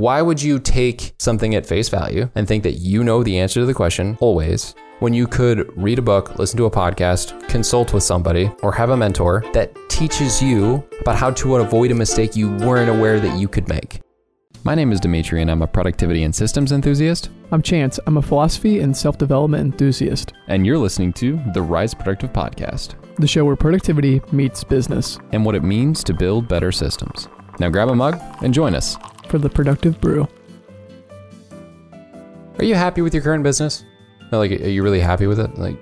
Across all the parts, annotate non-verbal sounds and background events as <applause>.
Why would you take something at face value and think that you know the answer to the question always when you could read a book, listen to a podcast, consult with somebody, or have a mentor that teaches you about how to avoid a mistake you weren't aware that you could make? My name is Demetri, and I'm a productivity and systems enthusiast. I'm Chance. I'm a philosophy and self development enthusiast. And you're listening to the Rise Productive Podcast, the show where productivity meets business and what it means to build better systems. Now grab a mug and join us for the productive brew. Are you happy with your current business? like, are you really happy with it? Like,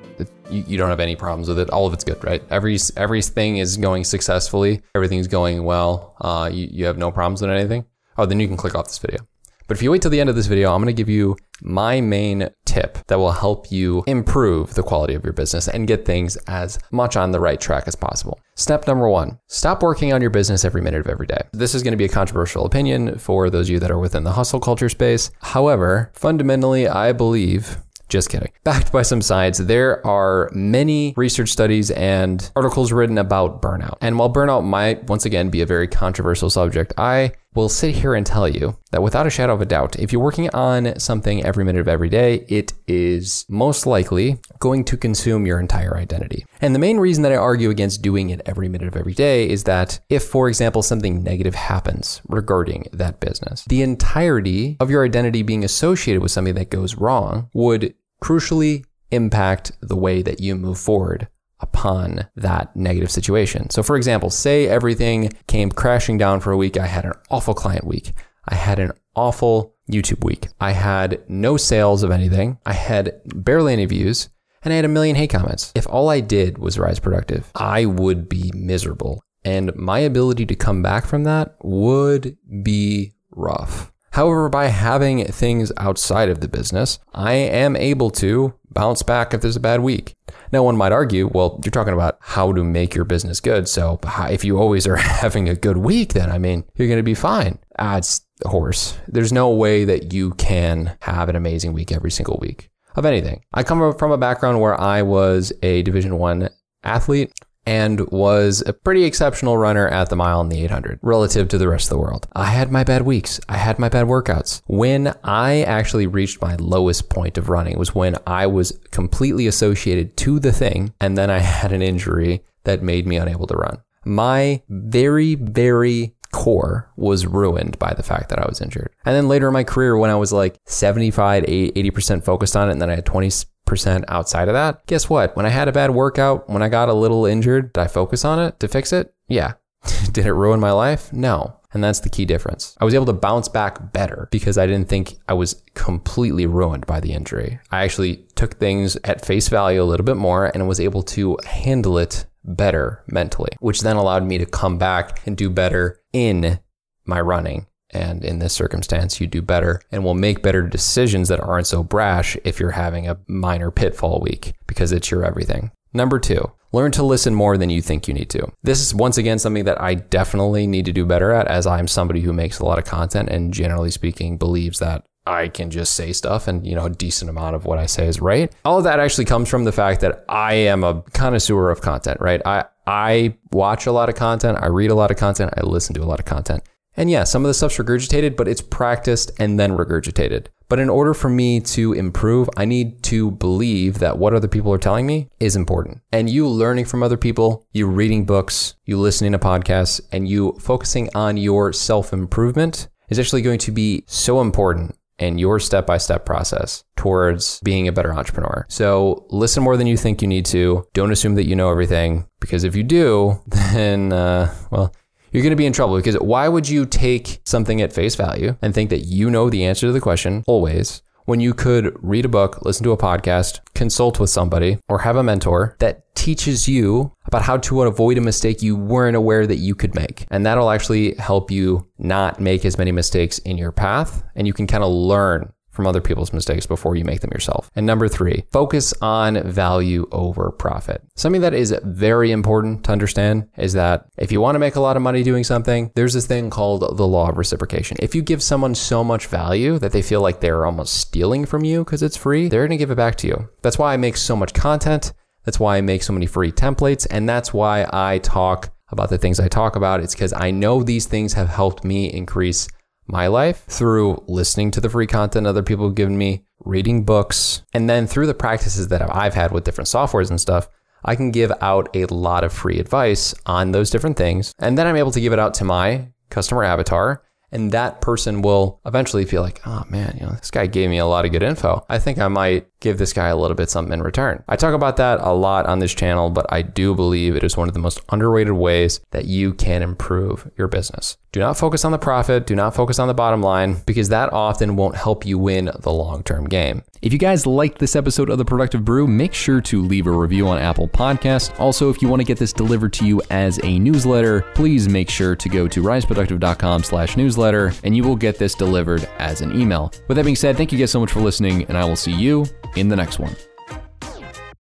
you, you don't have any problems with it. All of it's good, right? Every everything is going successfully. Everything's going well. Uh, you, you have no problems with anything. Oh, then you can click off this video. But if you wait till the end of this video, I'm going to give you my main tip that will help you improve the quality of your business and get things as much on the right track as possible. Step number one, stop working on your business every minute of every day. This is going to be a controversial opinion for those of you that are within the hustle culture space. However, fundamentally, I believe just kidding. <laughs> Backed by some science, there are many research studies and articles written about burnout. And while burnout might once again be a very controversial subject, I will sit here and tell you that without a shadow of a doubt, if you're working on something every minute of every day, it is most likely going to consume your entire identity. And the main reason that I argue against doing it every minute of every day is that if, for example, something negative happens regarding that business, the entirety of your identity being associated with something that goes wrong would crucially impact the way that you move forward upon that negative situation. So, for example, say everything came crashing down for a week. I had an awful client week. I had an awful YouTube week. I had no sales of anything. I had barely any views and I had a million hate comments. If all I did was rise productive, I would be miserable. And my ability to come back from that would be rough. However, by having things outside of the business, I am able to bounce back if there's a bad week. Now, one might argue, well, you're talking about how to make your business good. So if you always are <laughs> having a good week, then I mean, you're going to be fine. Ah, it's horse. There's no way that you can have an amazing week every single week of anything. I come from a background where I was a Division One athlete and was a pretty exceptional runner at the mile and the 800 relative to the rest of the world. I had my bad weeks. I had my bad workouts. When I actually reached my lowest point of running was when I was completely associated to the thing and then I <laughs> had an injury that made me unable to run. My very, very core was ruined by the fact that I was injured. And then later in my career, when I was like 75, 80% focused on it, and then I had 20 percent outside of that. Guess what? When I had a bad workout, when I got a little injured, did I focus on it to fix it? Yeah. <laughs> did it ruin my life? No. And that's the key difference. I was able to bounce back better because I didn't think I was completely ruined by the injury. I actually took things at face value a little bit more and was able to handle it better mentally, which then allowed me to come back and do better in my running and in this circumstance, you do better and will make better decisions that aren't so brash if you're having a minor pitfall week because it's your everything. Number two, learn to listen more than you think you need to. This is once again something that I definitely need to do better at as I'm somebody who makes a lot of content and generally speaking believes that I can just say stuff and, you know, a decent amount of what I say is right. All of that actually comes from the fact that I am a connoisseur of content, right? I, I watch a lot of content. I read a lot of content. I listen to a lot of content. And yeah, some of the stuff's regurgitated, but it's practiced and then regurgitated. But in order for me to improve, I need to believe that what other people are telling me is important. And you learning from other people, you reading books, you listening to podcasts, and you focusing on your self improvement is actually going to be so important in your step by step process towards being a better entrepreneur. So listen more than you think you need to. Don't assume that you know everything because if you do, <laughs> then, uh, well, you're going to be in trouble because why would you take something at face value and think that you know the answer to the question always when you could read a book, listen to a podcast, consult with somebody, or have a mentor that teaches you about how to avoid a mistake you weren't aware that you could make. And that'll actually help you not make as many mistakes in your path. And you can kind of learn from other people's mistakes before you make them yourself. And number three, focus on value over profit. Something that is very important to understand is that if you want to make a lot of money doing something, there's this thing called the law of reciprocation. If you give someone so much value that they feel like they're almost stealing from you because it's free, they're going to give it back to you. That's why I make so much content. That's why I make so many free templates. And that's why I talk about the things I talk about. It's because I know these things have helped me increase my life through listening to the free content other people have given me, reading books, and then through the practices that I've had with different softwares and stuff. I can give out a lot of free advice on those different things. And then I'm able to give it out to my customer avatar and that person will eventually feel like, oh man, you know, this guy gave me a lot of good info. I think I might give this guy a little bit something in return. I talk about that a lot on this channel, but I do believe it is one of the most underrated ways that you can improve your business. Do not focus on the profit, do not focus on the bottom line, because that often won't help you win the long term game. If you guys liked this episode of The Productive Brew, make sure to leave a review on Apple Podcast. Also, if you want to get this delivered to you as a newsletter, please make sure to go to riseproductive.com slash newsletter, and you will get this delivered as an email. With that being said, thank you guys so much for listening, and I will see you in the next one.